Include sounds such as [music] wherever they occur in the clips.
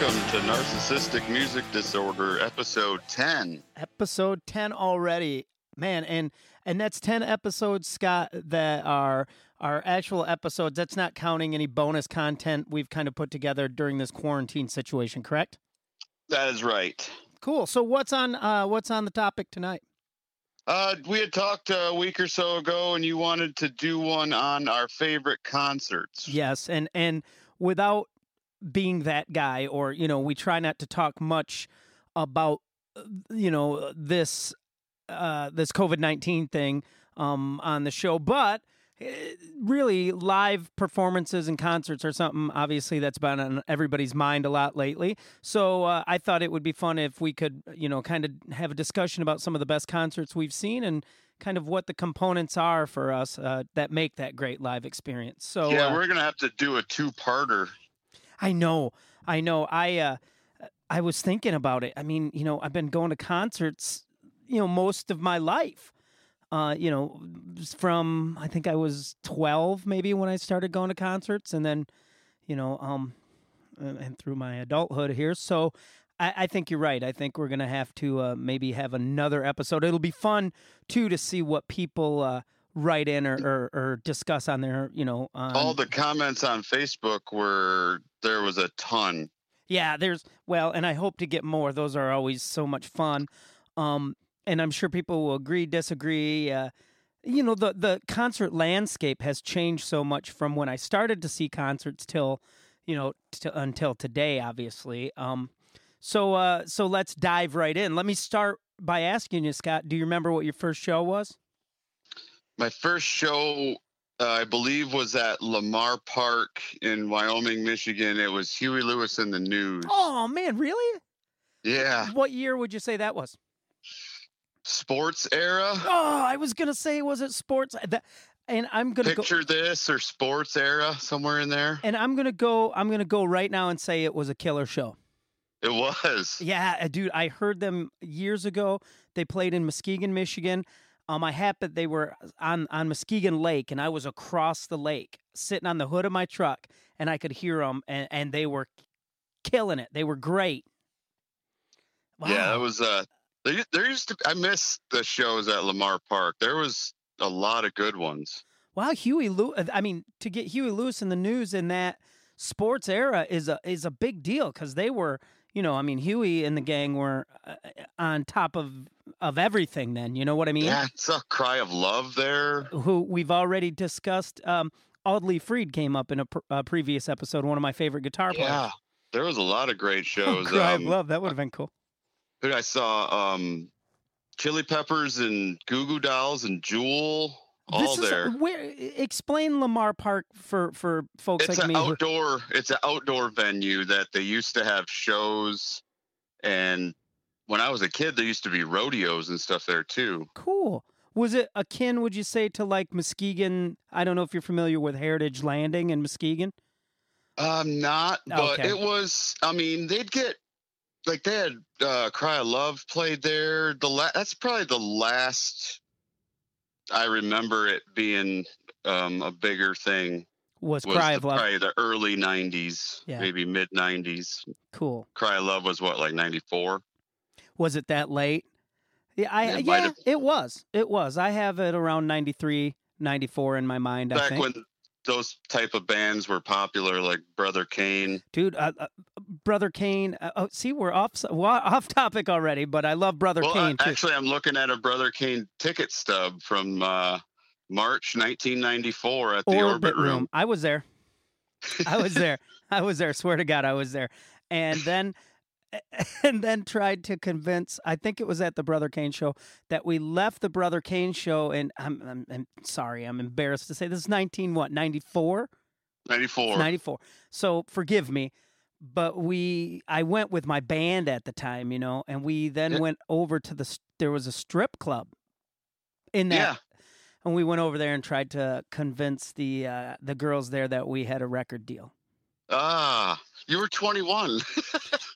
welcome to Narcissistic Music Disorder, episode 10. Episode 10 already. Man, and and that's 10 episodes, Scott, that are our actual episodes. That's not counting any bonus content we've kind of put together during this quarantine situation, correct? That is right. Cool. So what's on uh what's on the topic tonight? Uh, we had talked a week or so ago, and you wanted to do one on our favorite concerts. Yes, and and without being that guy, or you know, we try not to talk much about uh, you know this uh, this COVID nineteen thing um, on the show, but eh, really live performances and concerts are something obviously that's been on everybody's mind a lot lately so uh, i thought it would be fun if we could you know kind of have a discussion about some of the best concerts we've seen and kind of what the components are for us uh, that make that great live experience so yeah, uh, we're gonna have to do a two-parter. I know, I know. I uh, I was thinking about it. I mean, you know, I've been going to concerts, you know, most of my life. Uh, you know, from I think I was twelve, maybe when I started going to concerts, and then, you know, um, and through my adulthood here. So, I, I think you're right. I think we're gonna have to uh, maybe have another episode. It'll be fun too to see what people. Uh, write in or, or, or discuss on their you know on, All the comments on Facebook were there was a ton. Yeah, there's well, and I hope to get more. Those are always so much fun. Um, and I'm sure people will agree, disagree. Uh, you know, the the concert landscape has changed so much from when I started to see concerts till, you know, t- until today, obviously. Um, so uh, so let's dive right in. Let me start by asking you, Scott. Do you remember what your first show was? My first show, uh, I believe, was at Lamar Park in Wyoming, Michigan. It was Huey Lewis and the News. Oh man, really? Yeah, What year would you say that was? sports era. Oh, I was gonna say, was it sports? That, and I'm gonna go. Picture this or sports era somewhere in there. And I'm gonna go. I'm gonna go right now and say it was a killer show. It was. Yeah, uh, dude, I heard them years ago. They played in Muskegon, Michigan. Um, I happened they were on on Muskegon Lake, and I was across the lake, sitting on the hood of my truck, and I could hear them, and and they were killing it. They were great. Wow. Yeah, that was uh there, there used to I miss the shows at Lamar Park. There was a lot of good ones. Wow, Huey Lewis. I mean, to get Huey Lewis in the news in that sports era is a is a big deal because they were, you know, I mean, Huey and the gang were uh, on top of of everything. Then, you know what I mean? Yeah, it's a cry of love there. Who we've already discussed. Um, Audley Freed came up in a, pr- a previous episode. One of my favorite guitar players. Yeah. There was a lot of great [laughs] shows. Oh, Cry of Um, Love. That would have been cool. who I saw um Chili Peppers and Goo Goo Dolls and Jewel all this there. is where explain Lamar Park for for folks It's like an me. who- outdoor it's an outdoor venue that they used to have shows and when I was a kid there used to be rodeos and stuff there too. Cool. Was it akin, would you say, to like Muskegon? I don't know if you're familiar with Heritage Landing in Muskegon. Um, not, but Okay. it was. I mean, they'd get like they had uh, "Cry of Love" played there. The la- that's probably the last I remember it being um, a bigger thing. Was, Was Cry the, of Love. probably the early '90s, Yeah. maybe mid '90s. Cool. "Cry of Love" was what like '94. Was it that late? Yeah, I It yeah, it was. It was. I have it around 93, 94 in my mind, I think. when those type of bands were popular, like Brother Kane. Dude, uh, uh, Brother Kane. Uh, oh, see, we're off off topic already, but I love Brother Well, Kane too. actually, I'm looking at a Brother Kane ticket stub from uh, March 1994 at the Orbit, Room. I was there. I was [laughs] there. I was there. Swear to God, I was there. And then, [laughs] and then tried to convince. I think it was at the Brother Kane show that we left the Brother Kane show. And I'm, I'm, I'm sorry, I'm embarrassed to say this is 19 what 94. 94. 94. So forgive me, but we I went with my band at the time, you know, and we then Yeah. went over to the there was a strip club in that Yeah. and we went over there and tried to convince the uh, the girls there that we had a record deal. Ah, you were 21. [laughs]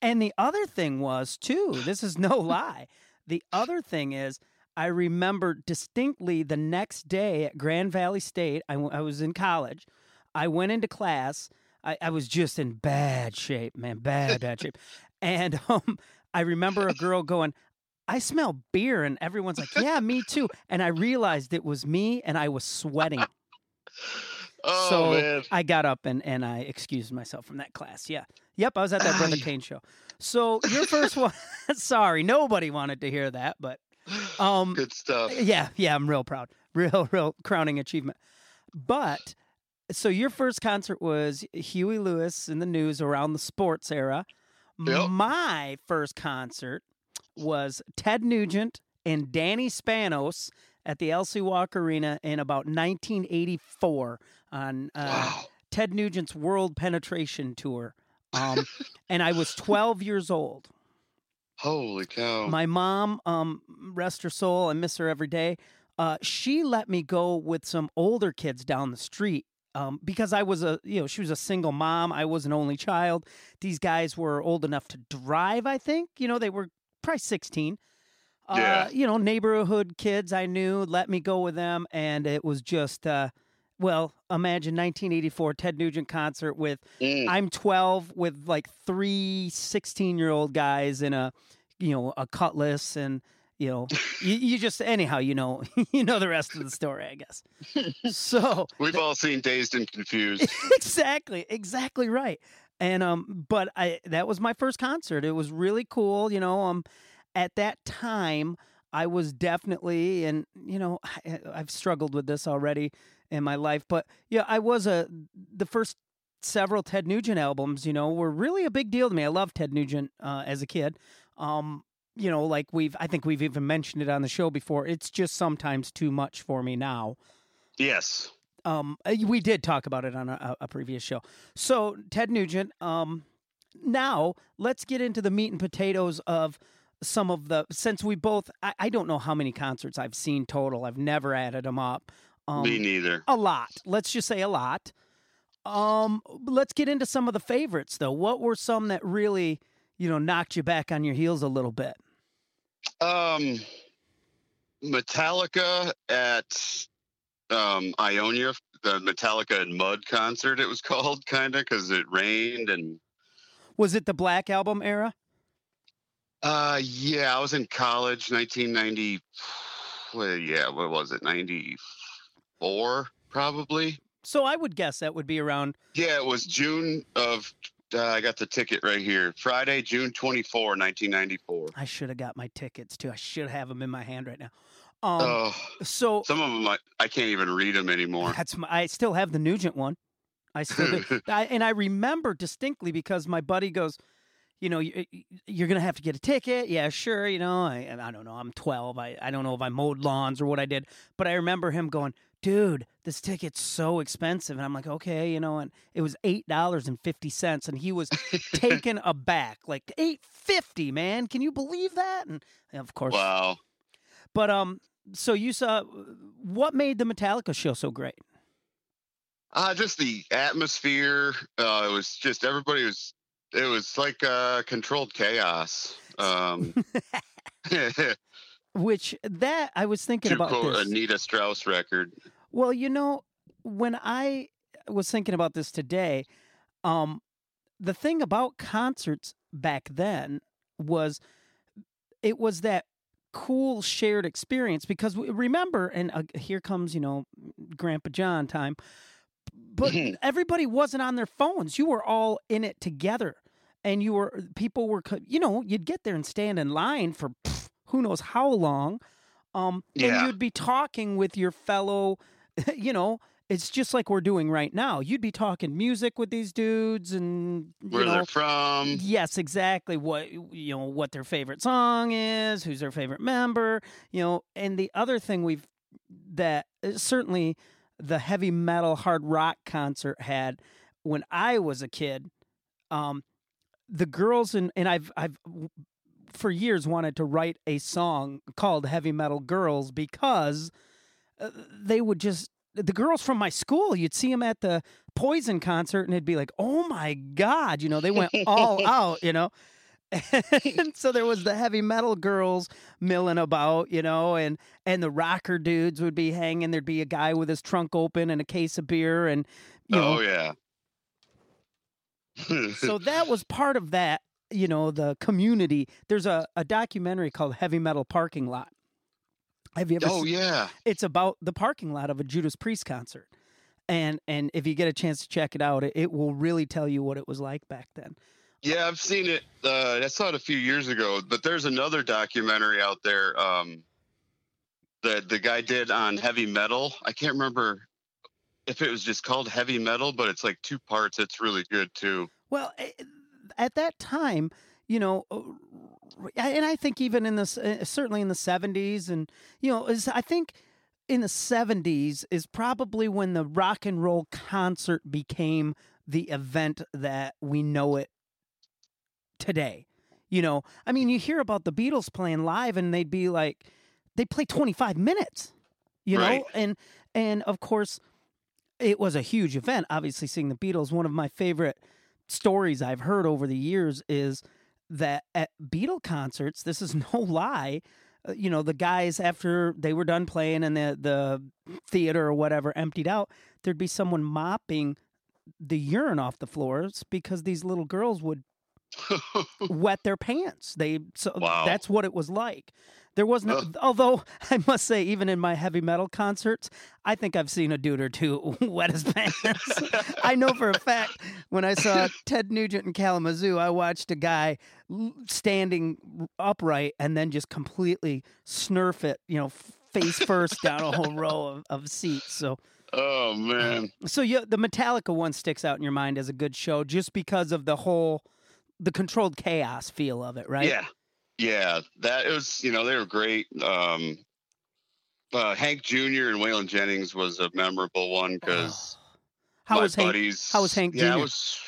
And the other thing was too, this is no lie. The other thing is I remember distinctly the next day at Grand Valley State. I, w- I was in college. I went into class. I, I was just in bad shape, man, bad bad shape. And [laughs] um, I remember a girl going, I smell beer, and everyone's like, "Yeah, me too." And I realized it was me, and I was sweating. [laughs] Oh so man. I got up and, and I excused myself from that class. Yeah. Yep, I was at that Brother Kane show. So your first [laughs] one [laughs] sorry, nobody wanted to hear that, but um Good stuff. yeah, yeah, I'm real proud. Real, [laughs] real crowning achievement. But so your first concert was Huey Lewis in the news around the sports era. Yep. My first concert was Ted Nugent and Danny Spanos at the L.C. Walk Arena in about 1984 on uh, wow. Ted Nugent's World Penetration Tour. Um, [laughs] and I was 12 years old. Holy cow. My mom, um, rest her soul, I miss her every day. Uh, she let me go with some older kids down the street um, because I was a, you know, she was a single mom. I was an only child. These guys were old enough to drive. I think, you know, they were probably sixteen. Uh, Yeah. You know, neighborhood kids I knew let me go with them, and it was just, uh, well, imagine 1984 Ted Nugent concert with Mm. I'm 12 with like three 16 year old guys in a, you know, a cutlass and, you know, [laughs] you, you just, anyhow, you know, [laughs] you know the rest of the story, I guess. So [laughs] We've all seen Dazed and Confused. exactly, exactly right. And, um, but I, that was my first concert. It was really cool. You know, um, at that time I was definitely, and, you know, I, I've struggled with this already in my life, but yeah, I was a, the first several Ted Nugent albums, you know, were really a big deal to me. I loved Ted Nugent uh, as a kid. Um, you know, like we've, I think we've even mentioned it on the show before. It's just sometimes too much for me now. yes. Um, uh, we did talk about it on a, a previous show. So Ted Nugent. Um, now let's get into the meat and potatoes of some of the. Since we both, I, I don't know how many concerts I've seen total. I've never added them up. Um, Me neither. a lot. Let's just say a lot. Um, let's get into some of the favorites though. What were some that really, you know, knocked you back on your heels a little bit? Um, Metallica at um, Ionia, the Metallica and Mud concert. It was [laughs] called kind of because it rained and. Was it the Black Album era? Uh, yeah, I was in college, 1990. Well, yeah, what was it? 94, probably. So I would guess that would be around. Yeah, it was June of. Uh, I got the ticket right here. Friday, June 24, 1994. I should have got my tickets too. I should have them in my hand right now. Um, oh, so some of them I, I can't even read them anymore. that's my, I still have the Nugent one. I still. [laughs] I, and I remember distinctly because my buddy goes, you know, you, you're gonna have to get a ticket. Yeah, sure. You know, I I don't know. I'm 12. I I don't know if I mowed lawns or what I did, but I remember him going, dude, this ticket's so expensive. And I'm like, okay, you know, and it was eight dollars and fifty cents, and he was [laughs] taken aback, like eight fifty, man. Can you believe that? And of course, Wow. but um, so you saw what made the Metallica show so great? Uh, just the atmosphere. Uh, it was just everybody was. It was like uh, controlled chaos. Um, [laughs] [laughs] Which that I was thinking to about quote this. Anita Strauss record. Well, you know, when I was thinking about this today, um, the thing about concerts back then was it was that cool shared experience because remember, and uh, here comes you know Grandpa John time, but everybody wasn't on their phones. You were all in it together, and you were people were you know you'd get there and stand in line for pff, who knows how long. Um, and you'd be talking with your fellow, [laughs] you know, it's just like we're doing right now. You'd be talking music with these dudes and Where know they're from. yes, exactly what you know what their favorite song is, who's their favorite member, you know, and the other thing we've that uh, certainly the heavy metal hard rock concert had when I was a kid um the girls and and I've I've for years wanted to write a song called Heavy Metal Girls because uh, they would just the girls from my school you'd see them at the Poison concert and it'd be like oh my god you know they went all [laughs] out you know [laughs] and so there was the heavy metal girls milling about you know and and the rocker dudes would be hanging there'd be a guy with his trunk open and a case of beer and you know oh yeah. So that was part of that, you know, the community. There's a, a documentary called Heavy Metal Parking Lot. Have you ever oh seen- yeah, It's about the parking lot of a Judas Priest concert. And and if you get a chance to check it out, it, it will really tell you what it was like back then. yeah, I've seen it. Uh, I saw it a few years ago, but there's another documentary out there um, that the guy did on heavy metal. I can't remember if it was just called heavy metal, but it's like two parts. It's really good too. Well, eh, at that time, you know, uh, and I think even in this, uh, certainly in the '70s, and you know, is I think in the '70s is probably when the rock and roll concert became the event that we know it today. You know, I mean, you hear about the Beatles playing live, and they'd be like, they play 25 minutes. You know, and and of course, it was a huge event. Obviously, seeing the Beatles, one of my favorite stories I've heard over the years is that at Beatle concerts, this is [laughs] no lie. uh, You know, the guys after they were done playing and the the theater or whatever emptied out, there'd be someone mopping the urine off the floors because these little girls would [laughs] wet their pants. They so Wow. that's what it was like. There was no, Ugh. although [laughs] I must say, even in my heavy metal concerts, I think I've seen a dude or two [laughs] wet his pants. I know for a fact when I saw Ted Nugent in Kalamazoo, I watched a guy standing upright and then just completely snurf it, you know, face first down a whole row of, of seats. So, oh man, so yeah, the Metallica one sticks out in your mind as a good show just because of the whole, the controlled chaos feel of it, right? yeah, yeah. That it was. You know, they were great. Um, uh, Hank Jr. and Waylon Jennings was a memorable one because How my was Hank? how was Hank Yeah, Jr.? was.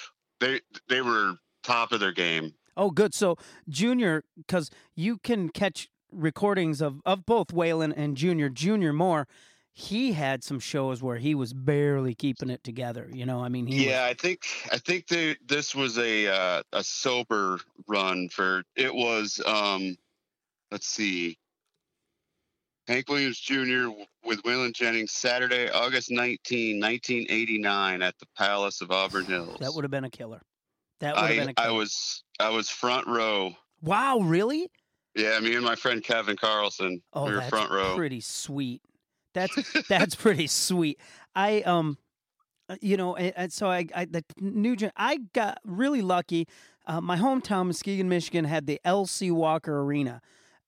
They they were top of their game. Oh, good. So Junior, because you can catch recordings of of both Waylon and Junior. Junior more, he had some shows where he was barely keeping it together. You know, I mean, he yeah, I think I think they, this was a uh, a sober run for it was um let's see Hank Williams Jr. with Waylon Jennings Saturday, August 19, 1989 at the Palace of Auburn [sighs] Hills. that would have been a killer. That would have been I a killer. I was I was front row. wow, really? Yeah, me and my friend Kevin Carlson. Oh, we were that's front row. pretty sweet. That's [laughs] that's pretty sweet. I um, uh, you know, and, and so I, I the Nugent, I got really lucky. Uh, my hometown, Muskegon, Michigan, had the L.C. Walker Arena,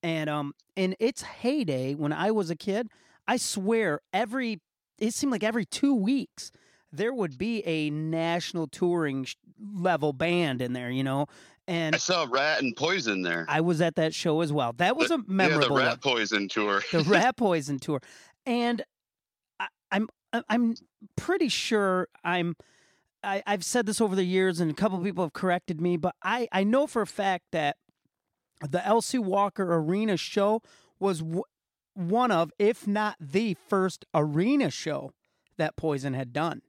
and um, in its heyday when I was a kid, I swear every it seemed like every two weeks there would be a national touring level band in there, you know. And I saw Ratt and Poison there. I was at that show as well. That was a yeah, the memorable one Ratt Poison tour. the Ratt [laughs] Poison tour, and I, I'm I'm pretty sure I'm. I, I've said this over the years, and a couple people have corrected me, but I I know for a fact that the L.C. Walker Arena show was w- one of, if not the first arena show that Poison had done.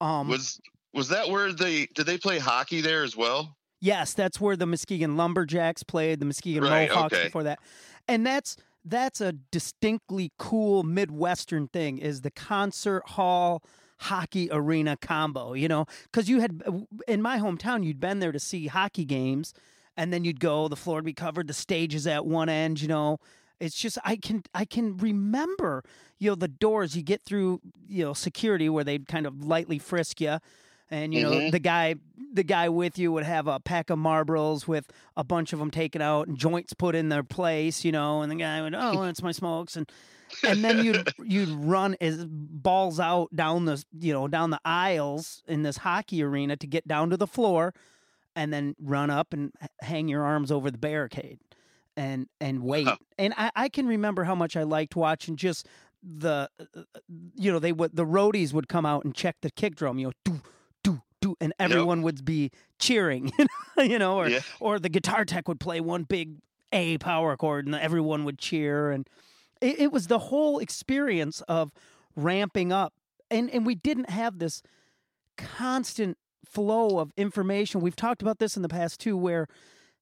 Um, Was was that where they did they play hockey there as well? Yes, that's where the Muskegon Lumberjacks played, the Muskegon Right, Mohawks okay. before that. And that's that's a distinctly cool Midwestern thing is the concert hall hockey arena combo, you know, cuz you had in my hometown you'd been there to see hockey games and then you'd go the floor would be covered, the stage is at one end, you know. It's just I can I can remember, you know, the doors you get through, you know, security where they'd kind of lightly frisk you and you know Mhm. the guy the guy with you would have a pack of marbles with a bunch of them taken out and joints put in their place you know and the guy would oh [laughs] that's my smokes. And and then you'd you'd run as balls out down the you know down the aisles in this hockey arena to get down to the floor and then run up and hang your arms over the barricade and and wait. And I, I can remember how much i liked watching just the uh, you know they would the roadies would come out and check the kick drum you know and everyone would be cheering [laughs] you know or Yeah. or the guitar tech would play one big a power chord and everyone would cheer and it, it was the whole experience of ramping up and and we didn't have this constant flow of information we've talked about this in the past too where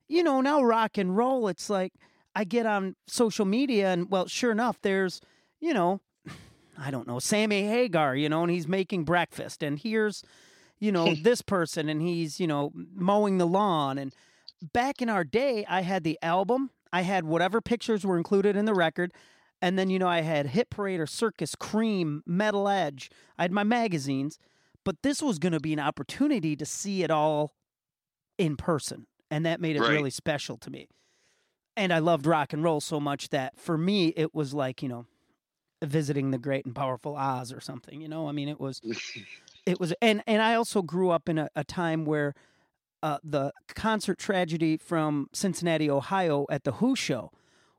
you know now rock and roll it's like i get on social media and well sure enough there's you know [sighs] i don't know sammy hagar you know and he's making breakfast and here's you know, [laughs] this person and he's, you know, mowing the lawn. And back in our day, I had the album, I had whatever pictures were included in the record. And then, you know, I had Hit Parade or Circus, Creem, Metal Edge. I had my magazines. But this was going to be an opportunity to see it all in person. And that made it Right. really special to me. And I loved rock and roll so much that for me, it was like, you know, visiting the great and powerful Oz or something, you know? I mean, it was, [laughs] it was, and, and I also grew up in a, a time where uh, the concert tragedy from Cincinnati, Ohio at the Who show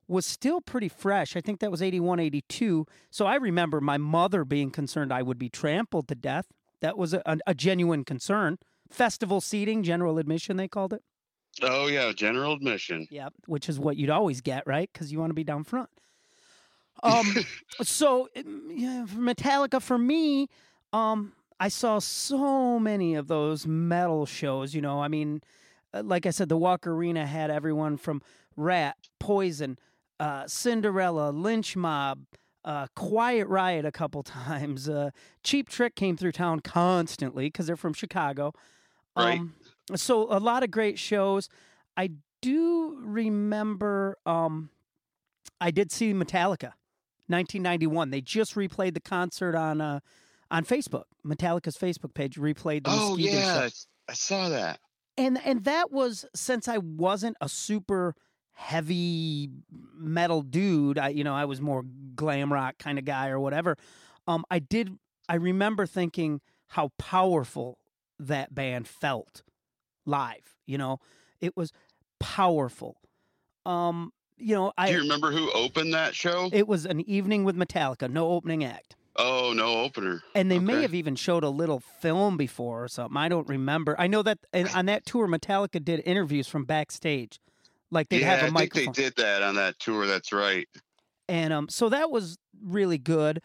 was still pretty fresh. I think that was 81, 82. So I remember my mother being concerned I would be trampled to death. That was a, a, a genuine concern. Festival seating, general admission, they called it. Oh yeah, general admission. Yeah, which is what you'd always get, right? Because you want to be down front. [laughs] Um, so yeah, Metallica for me, um, I saw so many of those metal shows. You know, I mean, uh, like I said, the Walk Arena had everyone from Ratt, Poison, uh, Cinderella, Lynch Mob, uh, Quiet Riot a couple [laughs] times. Uh, Cheap Trick came through town constantly because they're from Chicago. Right. Um, so a lot of great shows. I do remember. Um, I did see Metallica, 1991. They just replayed the concert on uh, on Facebook. Metallica's Facebook page replayed the Oh Muskegon yeah. I saw that. and and that was since I wasn't a super heavy metal dude. I you know I was more glam rock kind of guy or whatever. Um, I did. I remember thinking how powerful that band felt live. You know, it was powerful. Um, you know, I. Do you remember who opened that show? it was an evening with Metallica, no opening act. Oh, no opener. And they may have even showed a little film before or something. I don't remember. I know that and on that tour, Metallica did interviews from backstage, like they'd yeah, have a I think microphone. they did that on that tour. That's right. And um, so that was really good.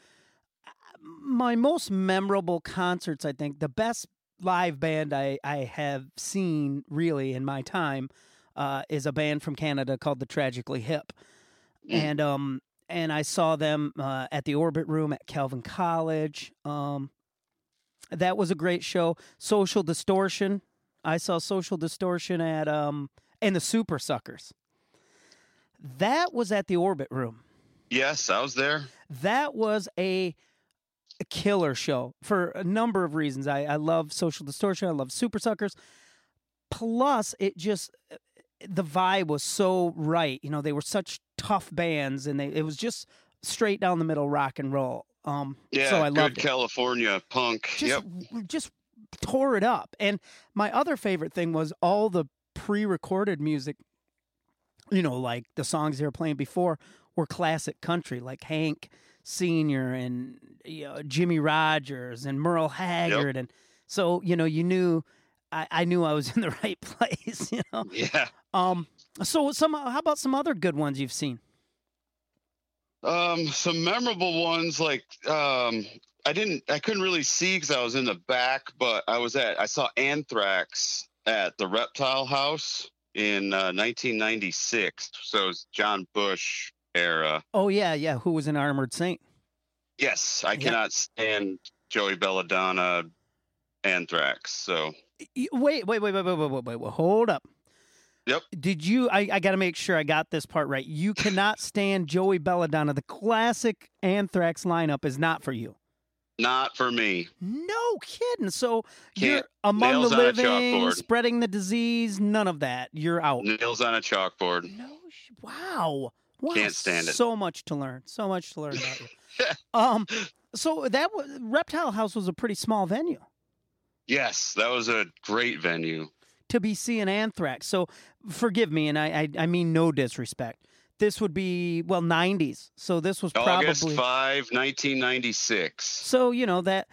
My most memorable concerts, I think, the best live band I, I have seen really in my time uh, is a band from Canada called the Tragically Hip. Mm. And um and I saw them uh, at the Orbit Room at Calvin College. Um, that was a great show. Social Distortion. I saw Social Distortion at um and the Super Suckers. That was at the Orbit Room. Yes, I was there. That was a, a killer show for a number of reasons. I, I love Social Distortion. I love Super Suckers. Plus, it just the vibe was so right. You know, they were such tough bands, and they it was just straight down the middle rock and roll. Um, Yeah, so I good loved it. California punk. Just yep. just tore it up. And my other favorite thing was all the pre-recorded music. You know, like the songs they were playing before were classic country, like Hank Senior and you know, Jimmie Rodgers and Merle Haggard, and so you know you knew I, I knew I was [laughs] in the right place. You know, Yeah. um. So some how about some other good ones you've seen? Um, some memorable ones like um, I didn't I couldn't really see because I was in the back, but I was at I saw Anthrax at the Reptile House in uh, 1996. So it's John Bush era. Oh yeah, yeah. Who was an Armored Saint? Yes, I yeah. cannot stand Joey Belladonna, Anthrax. So wait, wait, wait, wait, wait, wait, wait, wait. Hold up. Yep. Did you? I, I got to make sure I got this part right. You cannot stand Joey Belladonna. The classic Anthrax lineup is not for you. not for me. No kidding. So you're Can't- among nails the living, spreading the disease. None of that. You're out. Nails on a chalkboard. No. sh- Wow. Wow. Can't stand it. So much to learn. So much to learn about you. [laughs] um. So that was Reptile House was a pretty small venue. Yes, that was a great venue. To be seeing Anthrax. So forgive me, and I, I I mean no disrespect. This would be well '90s, so this was August probably 5, 1996. so you know that.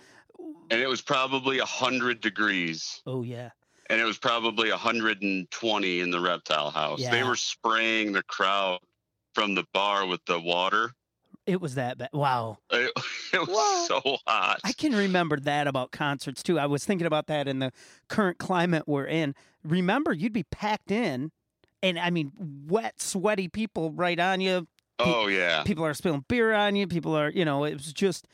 And it was probably 100 degrees. Oh yeah, And it was probably 120 in the reptile house. They were spraying the crowd from the bar with the water. It was that bad. Wow, It, [laughs] it was Whoa. so hot. I can remember that about concerts too. I was thinking about that in the current climate we're in. Remember, you'd be packed in, and I mean, wet, sweaty people right on you. oh, yeah. people are spilling beer on you. People are, you know, it was just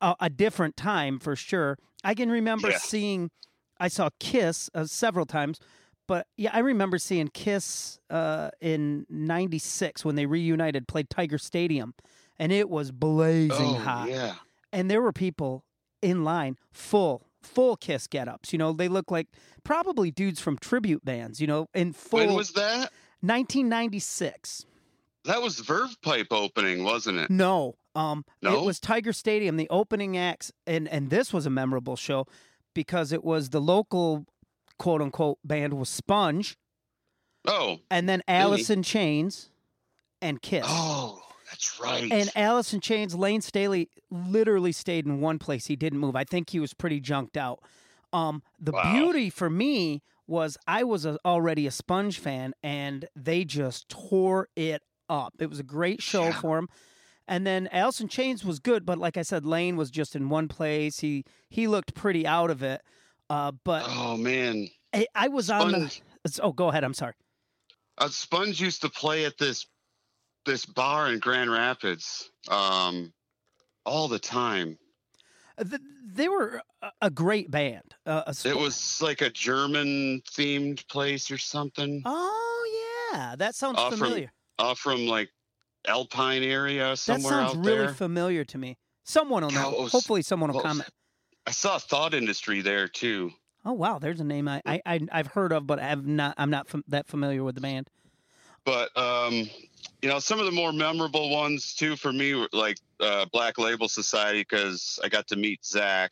a, a different time for sure. I can remember Yeah. seeing I saw Kiss uh, several times, but yeah, I remember seeing Kiss uh, in '96 when they reunited, played Tiger Stadium, and it was blazing oh, hot. yeah. And there were people in line, full, full Kiss get-ups. You know, they look like probably dudes from tribute bands. You know, in full. When was that? 1996. That was Verve Pipe opening, wasn't it? No, um, No? it was Tiger Stadium, the opening acts, and and this was a memorable show because it was the local quote unquote band was Sponge, Oh. and then Alice in Chains, and Kiss. Oh, that's right. And Alice in Chains, Layne Staley literally stayed in one place. He didn't move. I think he was pretty junked out. Um, the Wow. beauty for me was I was a, already a Sponge fan, and they just tore it up. It was a great show Yeah. for him. And then Alice in Chains was good, but like I said, Layne was just in one place. He he looked pretty out of it. Uh, but oh man. I, I was on the. Oh, go ahead. I'm sorry. uh, Sponge used to play at this this bar in Grand Rapids um all the time. Uh, They were a- great band. Uh, a It was like a German themed place or something. Oh yeah, that sounds from familiar. Off from like Alpine area somewhere That sounds out really there. familiar to me. Someone will know. Was- Hopefully, someone will comment. I saw Thought Industry there too. Oh wow, there's a name I, I, I I've heard of, but I've not. I'm not fam- that familiar with the band. But um, you know, some of the more memorable ones too for me were like uh, Black Label Society because I got to meet Zakk.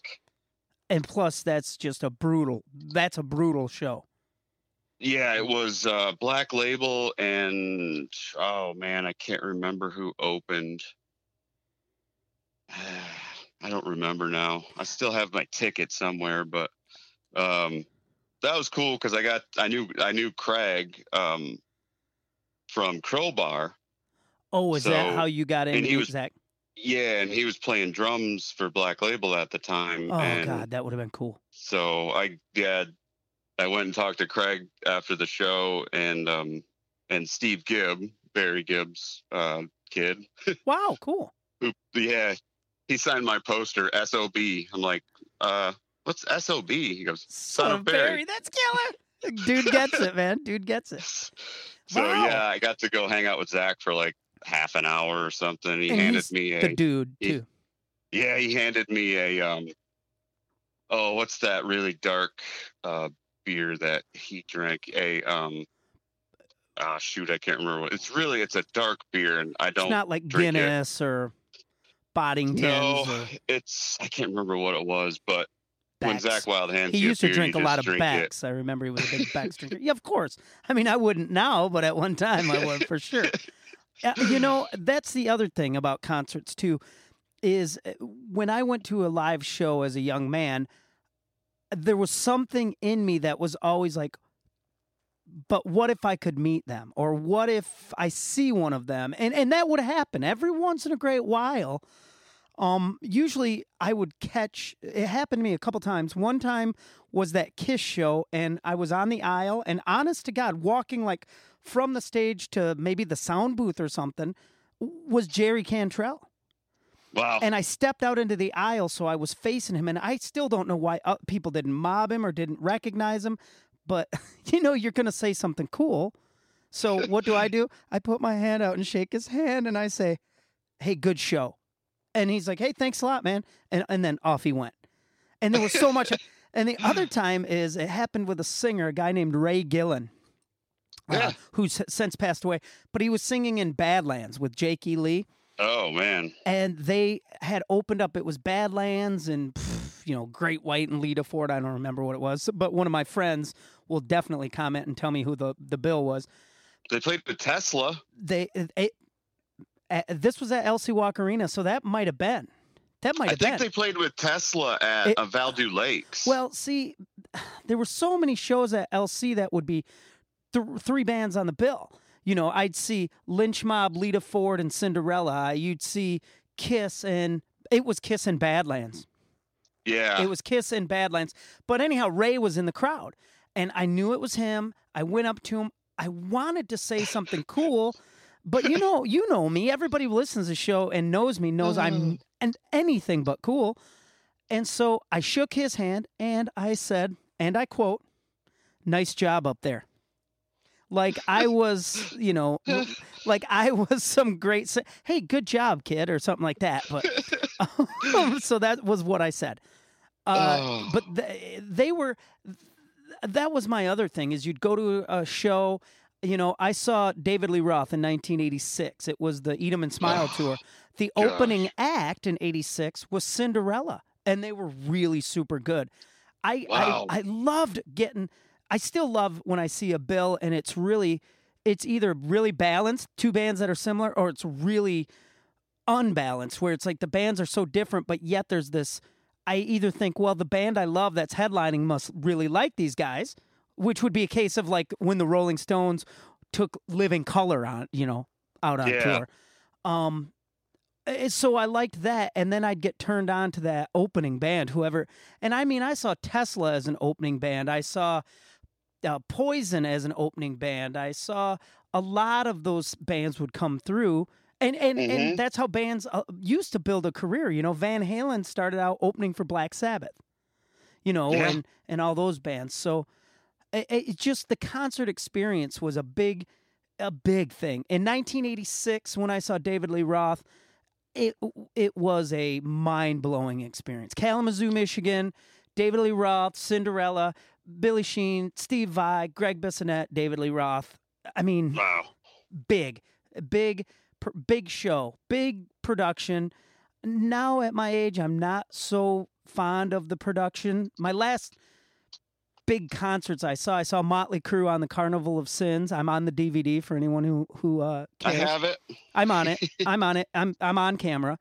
And plus, that's just a brutal. That's a brutal show. Yeah, it was uh, Black Label and oh man, I can't remember who opened. [sighs] I don't remember now. I still have my ticket somewhere, but um, that was cool because I got I knew I knew Craig um, from Crowbar. Oh, is that how you got and into he was- Zakk? Yeah, and he was playing drums for Black Label at the time. Oh and God, that would have been cool. So I yeah, I went and talked to Craig after the show and um and Steve Gibb, Barry Gibb's uh kid. [laughs] Wow, cool. Who yeah, he signed my poster, SOB. I'm like, uh, what's SOB? He goes, Son of Barry. That's killer. Dude gets it, man. Dude gets it. [laughs] So Wow. yeah, I got to go hang out with Zakk for like half an hour or something. He And handed me a The dude he- too. Yeah, he handed me a um oh, what's that really dark uh beer that he drank? A um ah shoot, I can't remember what it's really it's a dark beer and I don't it's not like drink it. Guinness or Boddington's no or it's I can't remember what it was, but when Beck's. Zakk Wylde hands He used to beer, drink a lot of drink it. I remember he was a big [laughs] Becks drinker. Yeah, of course. I mean, I wouldn't now, but at one time I would for sure. [laughs] Uh, you know, that's the other thing about concerts too, is uh, when I went to a live show as a young man, there was something in me that was always like, but what if I could meet them, or what if I see one of them, and and that would happen every once in a great while. Um, usually I would catch. It happened to me a couple times. One time was that Kiss show, and I was on the aisle, and honest to God, walking like from the stage to maybe the sound booth or something, was Jerry Cantrell. Wow. And I stepped out into the aisle, so I was facing him, and I still don't know why uh, people didn't mob him or didn't recognize him. But [laughs] you know, you're going to say something cool. So what do I do? I put my hand out and shake his hand, and I say, "Hey, good show." And he's like, "Hey, thanks a lot, man." And and then off he went. And there was so much. [laughs] And the other time is it happened with a singer, a guy named Ray Gillen. uh, who's since passed away, but he was singing in Badlands with Jake E. Lee oh man. and they had opened up. It was Badlands and pff, you know Great White and Lita Ford. I don't remember what it was, but one of my friends will definitely comment and tell me who the the bill was. They played the Tesla. They it, uh, this was at LC Walk Arena, so that might have been that might have been I think been. they played with Tesla at It- Valdu Lakes. Well, see, [sighs] there were so many shows at LC that would be th- three bands on the bill. You know, I'd see Lynch Mob, Lita Ford, and Cinderella. You'd see Kiss, and it was Kiss and Badlands. yeah. It was Kiss and Badlands. But anyhow, Ray was in the crowd, and I knew it was him. I went up to him. I wanted to say something cool, but you know, you know me. Everybody who listens to the show and knows me knows I'm and anything but cool. And so I shook his hand and I said, and I quote, "Nice job up there." Like I was, you know, [laughs] like I was some great. Sa- hey, good job, kid, or something like that. But um, [laughs] so that was what I said. Uh, Oh. But th- they were. That was my other thing. Is you'd go to a show. You know, I saw David Lee Roth in 1986. It was the Eat 'em and Smile Oh, tour. The gosh. opening act in '86 was Cinderella, and they were really super good. I, Wow. I I loved getting. I still love when I see a bill and it's really, it's either really balanced, two bands that are similar, or it's really unbalanced, where it's like the bands are so different, but yet there's this. I either think, well, the band I love that's headlining must really like these guys, which would be a case of like when the Rolling Stones took Living Colour on, you know, out on Yeah. tour. Um, eh, so I liked that, and then I'd get turned on to that opening band, whoever. And I mean, I saw Tesla as an opening band. I saw uh, Poison as an opening band. I saw a lot of those bands would come through, and and Mhm. and that's how bands uh, used to build a career. You know, Van Halen started out opening for Black Sabbath. You know, Yeah. and and all those bands. So it, it just the concert experience was a big a big thing. In 1986 when I saw David Lee Roth, it it was a mind-blowing experience. Kalamazoo, Michigan, David Lee Roth, Cinderella, Billy Sheehan, Steve Vai, Gregg Bissonette, David Lee Roth. I mean, Wow. big, big, pr- big show, big production. Now at my age, I'm not so fond of the production. My last big concerts I saw, I saw Motley Crue on the Carnival of Sins. I'm on the DVD for anyone who who uh, I have it. I'm on it. [laughs] I'm on it. I'm I'm on camera.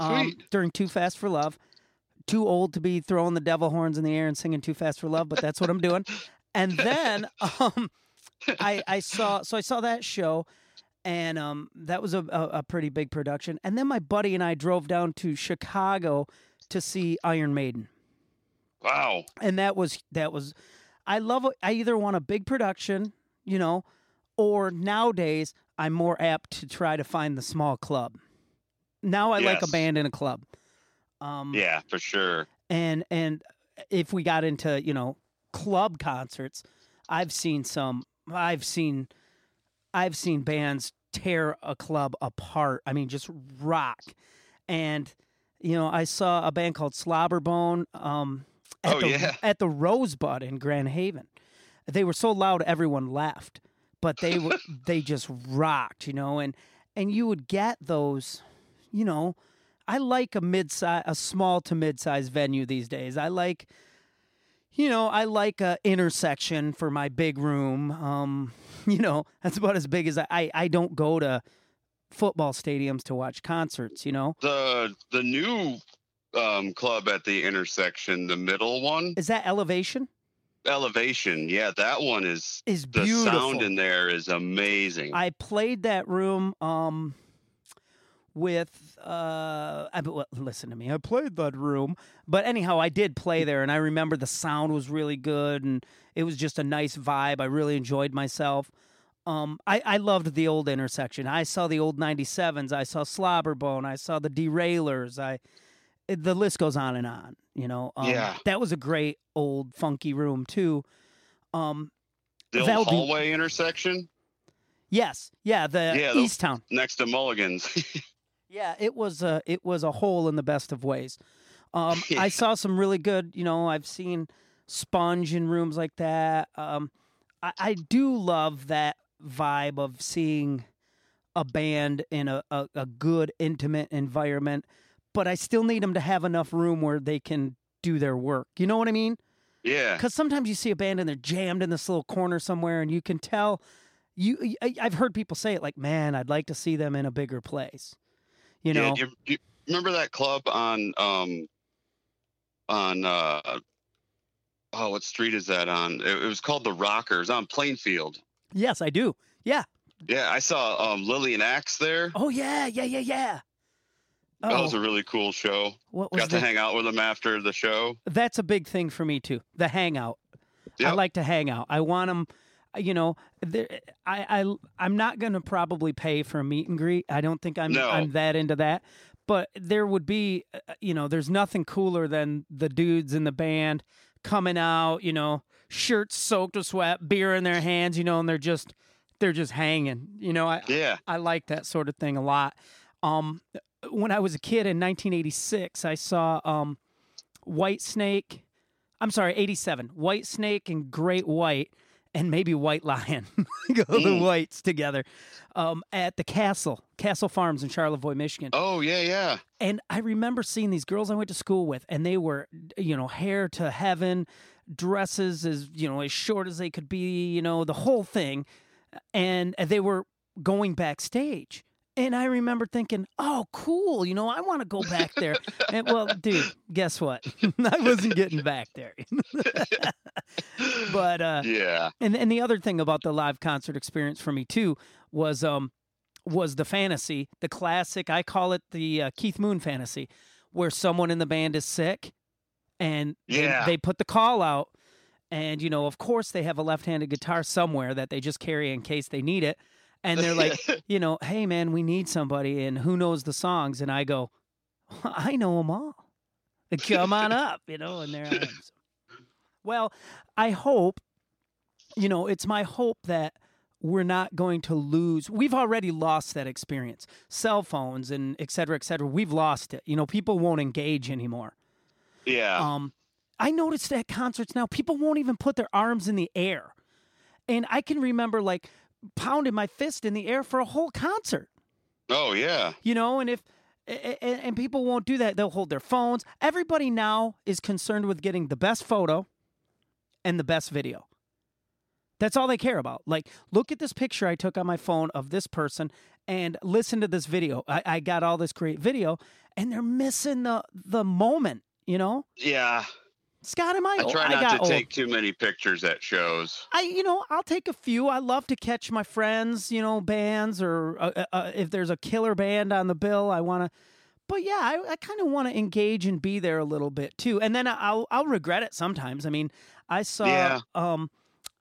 Um, Sweet. during Too Fast for Love. Too old to be throwing the devil horns in the air and singing Too Fast for Love, but that's what I'm doing. And then [laughs] um, I I saw so I saw that show, and um, that was a, a a pretty big production. And then my buddy and I drove down to Chicago to see Iron Maiden Wow. and that was that was i love i either want a big production you know or nowadays i'm more apt to try to find the small club. Now i like a band in a club. Um Yeah, for sure. and and if we got into you know club concerts i've seen some i've seen i've seen bands tear a club apart. I mean just rock. And you know i saw a band called slobberbone um at Oh, the yeah. [laughs] at the rosebud in grand haven they were so loud everyone left but they were [laughs] they just rocked you know and and you would get those you know I like a mid a small to mid size venue these days. I like, you know, I like a intersection for my big room. Um, [laughs] you know, that's about as big as I. I, I don't go to football stadiums to watch concerts. You know, The the new um, club at the intersection, the middle one, is that elevation? elevation. Yeah, that one is Is the beautiful. sound in there is amazing. I played that room. Um, with uh I, well, listen to me i played that room but anyhow i did play there and i remember the sound was really good and it was just a nice vibe i really enjoyed myself um i i loved the old intersection i saw the old 97s i saw slobberbone i saw the derailers i the list goes on and on you know um, Yeah. that was a great old funky room too um the old that'll hallway intersection yes yeah the Yeah, east town next to Mulligan's. [laughs] Yeah, it was a it was a hole in the best of ways. Um, [laughs] Yeah. I saw some really good. You know, I've seen Sponge in rooms like that. Um, I, I do love that vibe of seeing a band in a, a, a good intimate environment, but I still need them to have enough room where they can do their work. You know what I mean? yeah. Because sometimes you see a band and they're jammed in this little corner somewhere, and you can tell. You, I, I've heard people say it like, "Man, I'd like to see them in a bigger place." You know, Yeah, you, you remember that club on um on uh oh what street is that on? It, it was called the Rockers on Plainfield. Yes, I do. Yeah. Yeah, I saw um Lillian Axe there. Oh yeah, yeah, yeah, yeah. Oh, That was a really cool show. what was Got to hang out with them after the show. That's a big thing for me too. The hangout. I like to hang out. I want them. You know, there, I I I'm not gonna probably pay for a meet and greet. I don't think I'm No. I'm that into that. But there would be, uh, you know, there's nothing cooler than the dudes in the band coming out, you know, shirts soaked with sweat, beer in their hands, you know, and they're just they're just hanging. You know, I Yeah. I like that sort of thing a lot. Um, when I was a kid in 1986, I saw um, Whitesnake. I'm sorry, 87. Whitesnake and Great White, and maybe White Lion. [laughs] Go the Mm. whites together um, at the Castle, Castle Farms in Charlevoix, Michigan. Oh yeah, yeah. And I remember seeing these girls I went to school with, and they were, you know, hair to heaven, dresses as, you know, as short as they could be, you know, the whole thing. And they were going backstage. And I remember thinking, oh, cool, you know, I want to go back there. and well, dude, guess what? [laughs] I wasn't getting back there. [laughs] but, uh, yeah. and and the other thing about the live concert experience for me too was um was the fantasy, the classic. I call it the uh, Keith Moon fantasy, where someone in the band is sick, and they- Yeah. they, put the call out, and you know, of course, they have a left-handed guitar somewhere that they just carry in case they need it, and they're like, [laughs] you know, hey man, we need somebody, and who knows the songs? And I go, I know them all. Come on [laughs] up, you know, and there I am. Well, I hope, you know, it's my hope that we're not going to lose. We've already lost that experience. Cell phones and et cetera, et cetera. We've lost it. You know, people won't engage anymore. yeah. Um, I noticed at concerts now, people won't even put their arms in the air. And I can remember like pounding my fist in the air for a whole concert. Oh yeah. you know and if a- a- and people won't do that. They'll hold their phones. Everybody now is concerned with getting the best photo and the best video. That's all they care about. Like look at this picture i took on my phone of this person and listen to this video. I, I got all this great video and they're missing the the moment you know? Yeah. Scott am i I try I not got to old. take too many pictures at shows. I, you know, I'll take a few. I love to catch my friends, you know, bands, or uh, uh, if there's a killer band on the bill, I want to. But yeah, I, I kind of want to engage and be there a little bit too, and then I'll I'll regret it sometimes. I mean, I saw Yeah. um,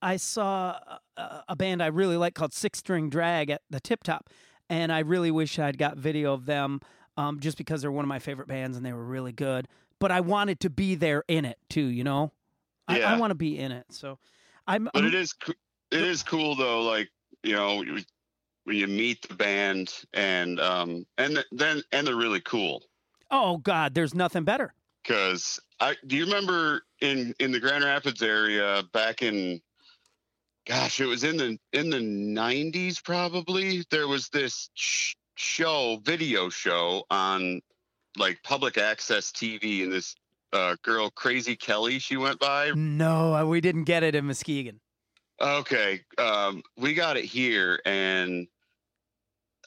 I saw a, a band I really like called Six String Drag at the Tip Top, and I really wish I'd got video of them, um, just because they're one of my favorite bands and they were really good. But I wanted to be there in it too, you know. I, I want to be in it, so I'm. But I'm it is it is cool though. Like you know when you meet the band and um and then and they're really cool Oh God, there's nothing better. because I do you remember in in the Grand Rapids area back in gosh it was in the in the 90s probably there was this sh- show video show on like public access TV and this uh, girl Crazy Kelly she went by No, uh, we didn't get it in Muskegon. Okay, um, we got it here, and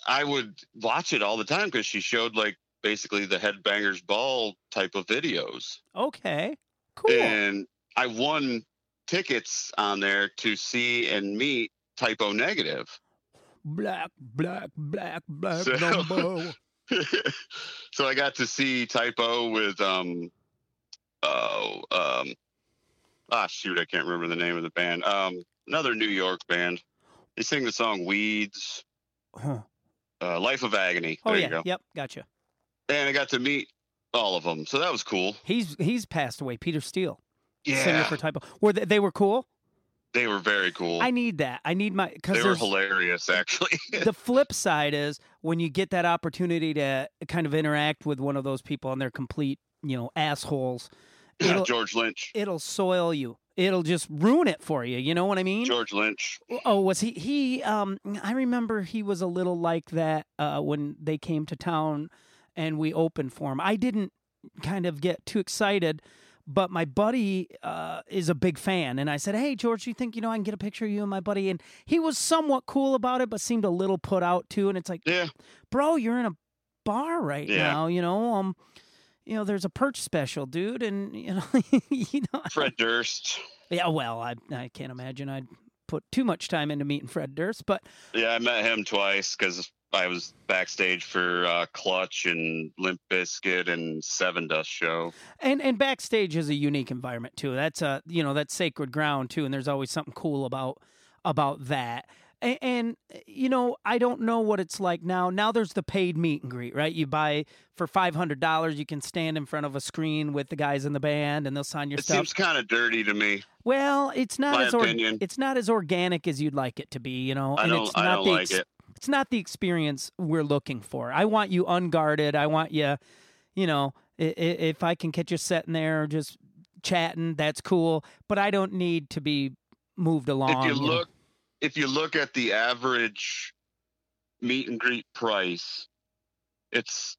I would watch it all the time because she showed like basically the Headbangers Ball type of videos, Okay, cool. and I won tickets on there to see and meet Type O Negative. Black, black, black, black So-. [laughs] [laughs] so I got to see Type O with um, oh um, ah shoot, I can't remember the name of the band. Um, another New York band. They sing the song "Weeds." Huh. uh, Life of Agony. Oh There yeah, you go. yep, gotcha. And I got to meet all of them, so that was cool. He's he's passed away. Peter Steele, singer Yeah, for Type O. Were they, they were cool? They were very cool. I need that. I need my because they were hilarious, actually. [laughs] the flip side is when you get that opportunity to kind of interact with one of those people and they're complete, you know, assholes. It'll George Lynch. it'll soil you. It'll just ruin it for you. You know what I mean? George Lynch. Oh, was he? He. Um, I remember he was a little like that uh, when they came to town, and we opened for him. I didn't kind of get too excited, but my buddy uh, is a big fan, and I said, "Hey, George, you think you know I can get a picture of you and my buddy?" And he was somewhat cool about it, but seemed a little put out too. And it's like, Yeah, bro, you're in a bar right Yeah. now, you know. Um, you know, there's a perch special, dude, and [laughs] you know, you know, Fred Durst. yeah, well, I I can't imagine I'd put too much time into meeting Fred Durst, but Yeah, I met him twice because I was backstage for uh, Clutch and Limp Bizkit and Sevendust show. and and backstage is a unique environment too. That's a you know that's sacred ground too, and there's always something cool about about that. And, and, you know, I don't know what it's like now. Now there's the paid meet and greet, right? You buy for five hundred dollars, you can stand in front of a screen with the guys in the band, and they'll sign your it stuff. seems kind of dirty to me. Well, it's not My as or- it's not as organic as you'd like it to be, you know. I and don't. it's I don't the like it. It's not the experience we're looking for. I want you unguarded. I want you, you know, if I can catch you sitting there just chatting, that's cool. But I don't need to be moved along. If you look, if you look at the average meet and greet price, it's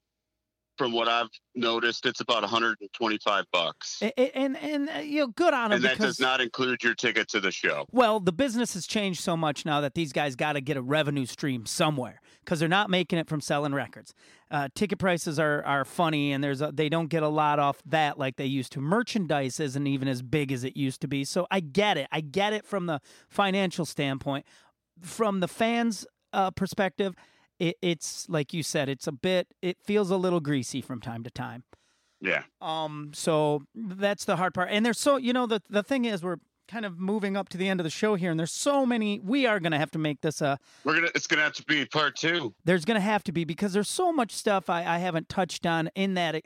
from what I've noticed, it's about 125 bucks, A- a- and and, uh, you know, good on them and that because does not include your ticket to the show. Well, the business has changed so much now that these guys got to get a revenue stream somewhere because they're not making it from selling records. Uh, ticket prices are are funny, and there's a, they don't get a lot off that like they used to. Merchandise isn't even as big as it used to be, so I get it. I get it from the financial standpoint. From the fans' uh, perspective, it, it's like you said, it's a bit. It feels a little greasy from time to time. Yeah, Um, so that's the hard part. And there's so you know the the thing is we're kind of moving up to the end of the show here, and there's so many. We are going to have to make this a. we're gonna. It's gonna have to be part two. There's going to have to be because there's so much stuff I, I haven't touched on in that.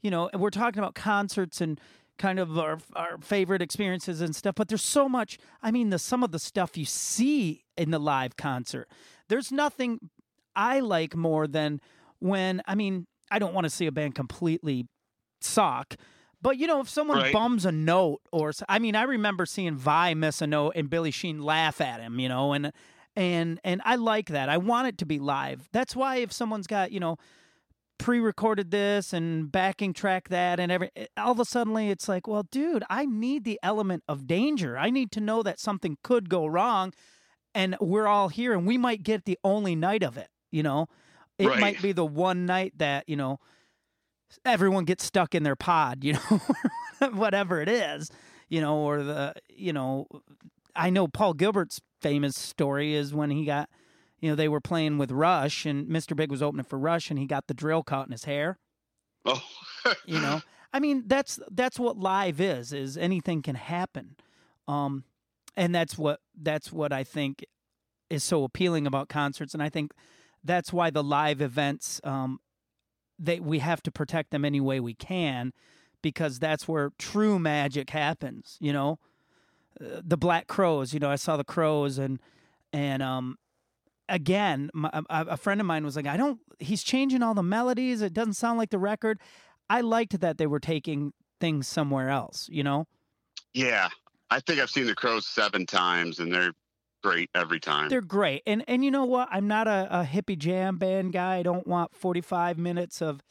You know, we're talking about concerts and kind of our our favorite experiences and stuff, but there's so much. I mean, the some of the stuff you see in the live concert. There's nothing I like more than when I mean I don't want to see a band completely suck. But you know, if someone Right. bums a note, or I mean, I remember seeing Vai miss a note and Billy Sheehan laugh at him, you know, and and and I like that. I want it to be live. That's why if someone's got you know pre-recorded this and backing track that and every eh, all of a suddenly it's like, well, dude, I need the element of danger. I need to know that something could go wrong, and we're all here, and we might get the only night of it. You know, it Right. might be the one night that you know everyone gets stuck in their pod, [laughs] you know, whatever it is, you know, or the, you know, I know Paul Gilbert's famous story is when he got, you know, they were playing with Rush and Mr. Big was opening for Rush and he got the drill caught in his hair, Oh, [laughs] you know. I mean, that's that's what live is, is anything can happen. Um and that's what that's what I think is so appealing about concerts and I think that's why the live events um we have to protect them any way we can because that's where true magic happens you know? Uh, the Black Crowes you know i saw the crows and and um again my, a, a friend of mine was like i don't he's changing all the melodies it doesn't sound like the record. I liked that they were taking things somewhere else you know? Yeah. I think I've seen the Crowes seven times, and they're great every time. They're great. And and you know what? I'm not a, a hippie jam band guy. I don't want 45 minutes of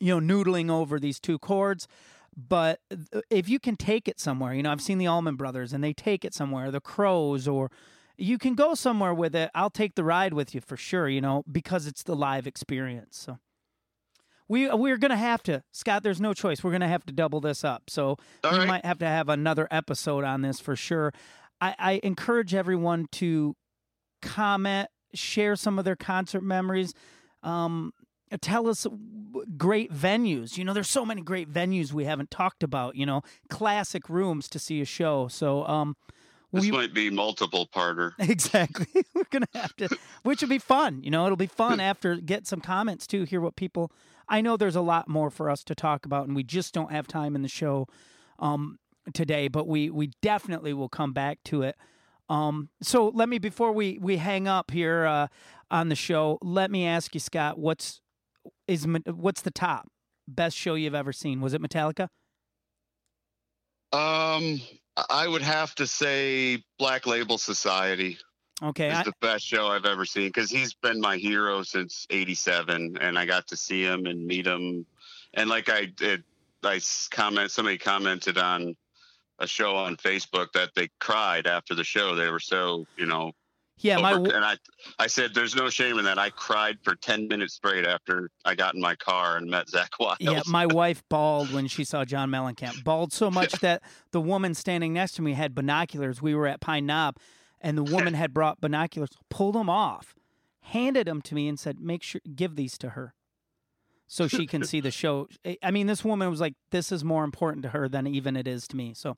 you know noodling over these two chords. But uh, if you can take it somewhere, you know, I've seen the Allman Brothers and they take it somewhere, the Crowes, or you can go somewhere with it. I'll take the ride with you for sure, you know, because it's the live experience. So we we're gonna have to, Scott. There's no choice. We're gonna have to double this up. So All we right. might have to have another episode on this for sure. I, I encourage everyone to comment, share some of their concert memories. Um, tell us great venues. You know, there's so many great venues we haven't talked about. You know, classic rooms to see a show. So, um, this we- might be multiple parter. [laughs] Exactly. [laughs] We're gonna have to, which will be fun. You know, it'll be fun [laughs] after get some comments too. Hear what people. I know there's a lot more for us to talk about, and we just don't have time in the show um, today. But we we definitely will come back to it. Um, so let me before we we hang up here uh, on the show. Let me ask you, Scott, what's is what's the top best show you've ever seen? Was it Metallica? Um, I would have to say Black Label Society Okay, is I, the best show I've ever seen because he's been my hero since '87, and I got to see him and meet him. And like I did, I comment. Somebody commented on a show on Facebook that they cried after the show. They were so, you know, yeah, my w- and I, I said, "There's no shame in that." I cried for ten minutes straight after I got in my car and met Zakk Wylde. Yeah, my wife bawled when she saw John Mellencamp. Bawled so much [laughs] that the woman standing next to me had binoculars. We were at Pine Knob, and the woman [laughs] had brought binoculars, pulled them off, handed them to me, and said, "Make sure give these to her, so she can [laughs] see the show." I- mean, this woman was like, "This is more important to her than even it is to me." So,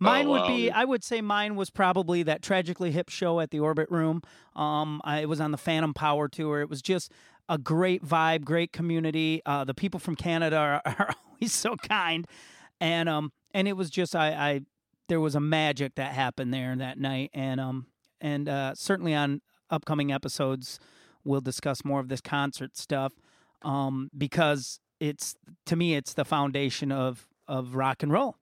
Mine Oh, would wow. be. I would say mine was probably that tragically hip show at the Orbit Room. Um, I, it was on the Phantom Power tour. It was just a great vibe, great community. Uh, the people from Canada are, [laughs] are always so kind, and um, and it was just I, I there was a magic that happened there that night, and um, and uh, certainly on upcoming episodes we'll discuss more of this concert stuff, um, because it's to me it's the foundation of of rock and roll.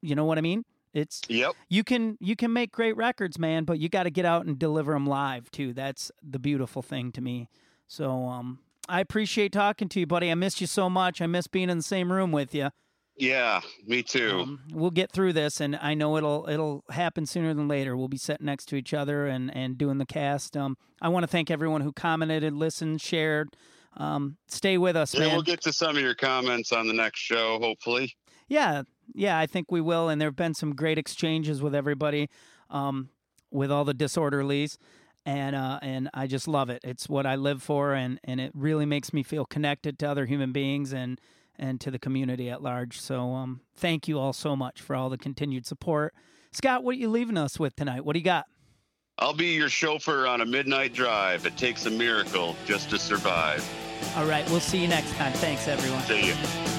You know what I mean? It's Yep. you can you can make great records, man, but you got to get out and deliver them live too. That's the beautiful thing to me. So um, I appreciate talking to you, buddy. I missed you so much. I miss being in the same room with you. Yeah, me too. Um, we'll get through this, and I know it'll it'll happen sooner than later. We'll be sitting next to each other and and doing the cast. Um, I want to thank everyone who commented, listened, shared. Um, stay with us, yeah, man. we'll get to some of your comments on the next show, hopefully. Yeah, yeah, I think we will. And there have been some great exchanges with everybody, um, with all the disorderlies, and uh, and I just love it. It's what I live for, and and it really makes me feel connected to other human beings and and to the community at large. So um, thank you all so much for all the continued support. Scott, what are you leaving us with tonight? What do you got? I'll be your chauffeur on a midnight drive. It takes a miracle just to survive. All right, we'll see you next time. Thanks, everyone. See you.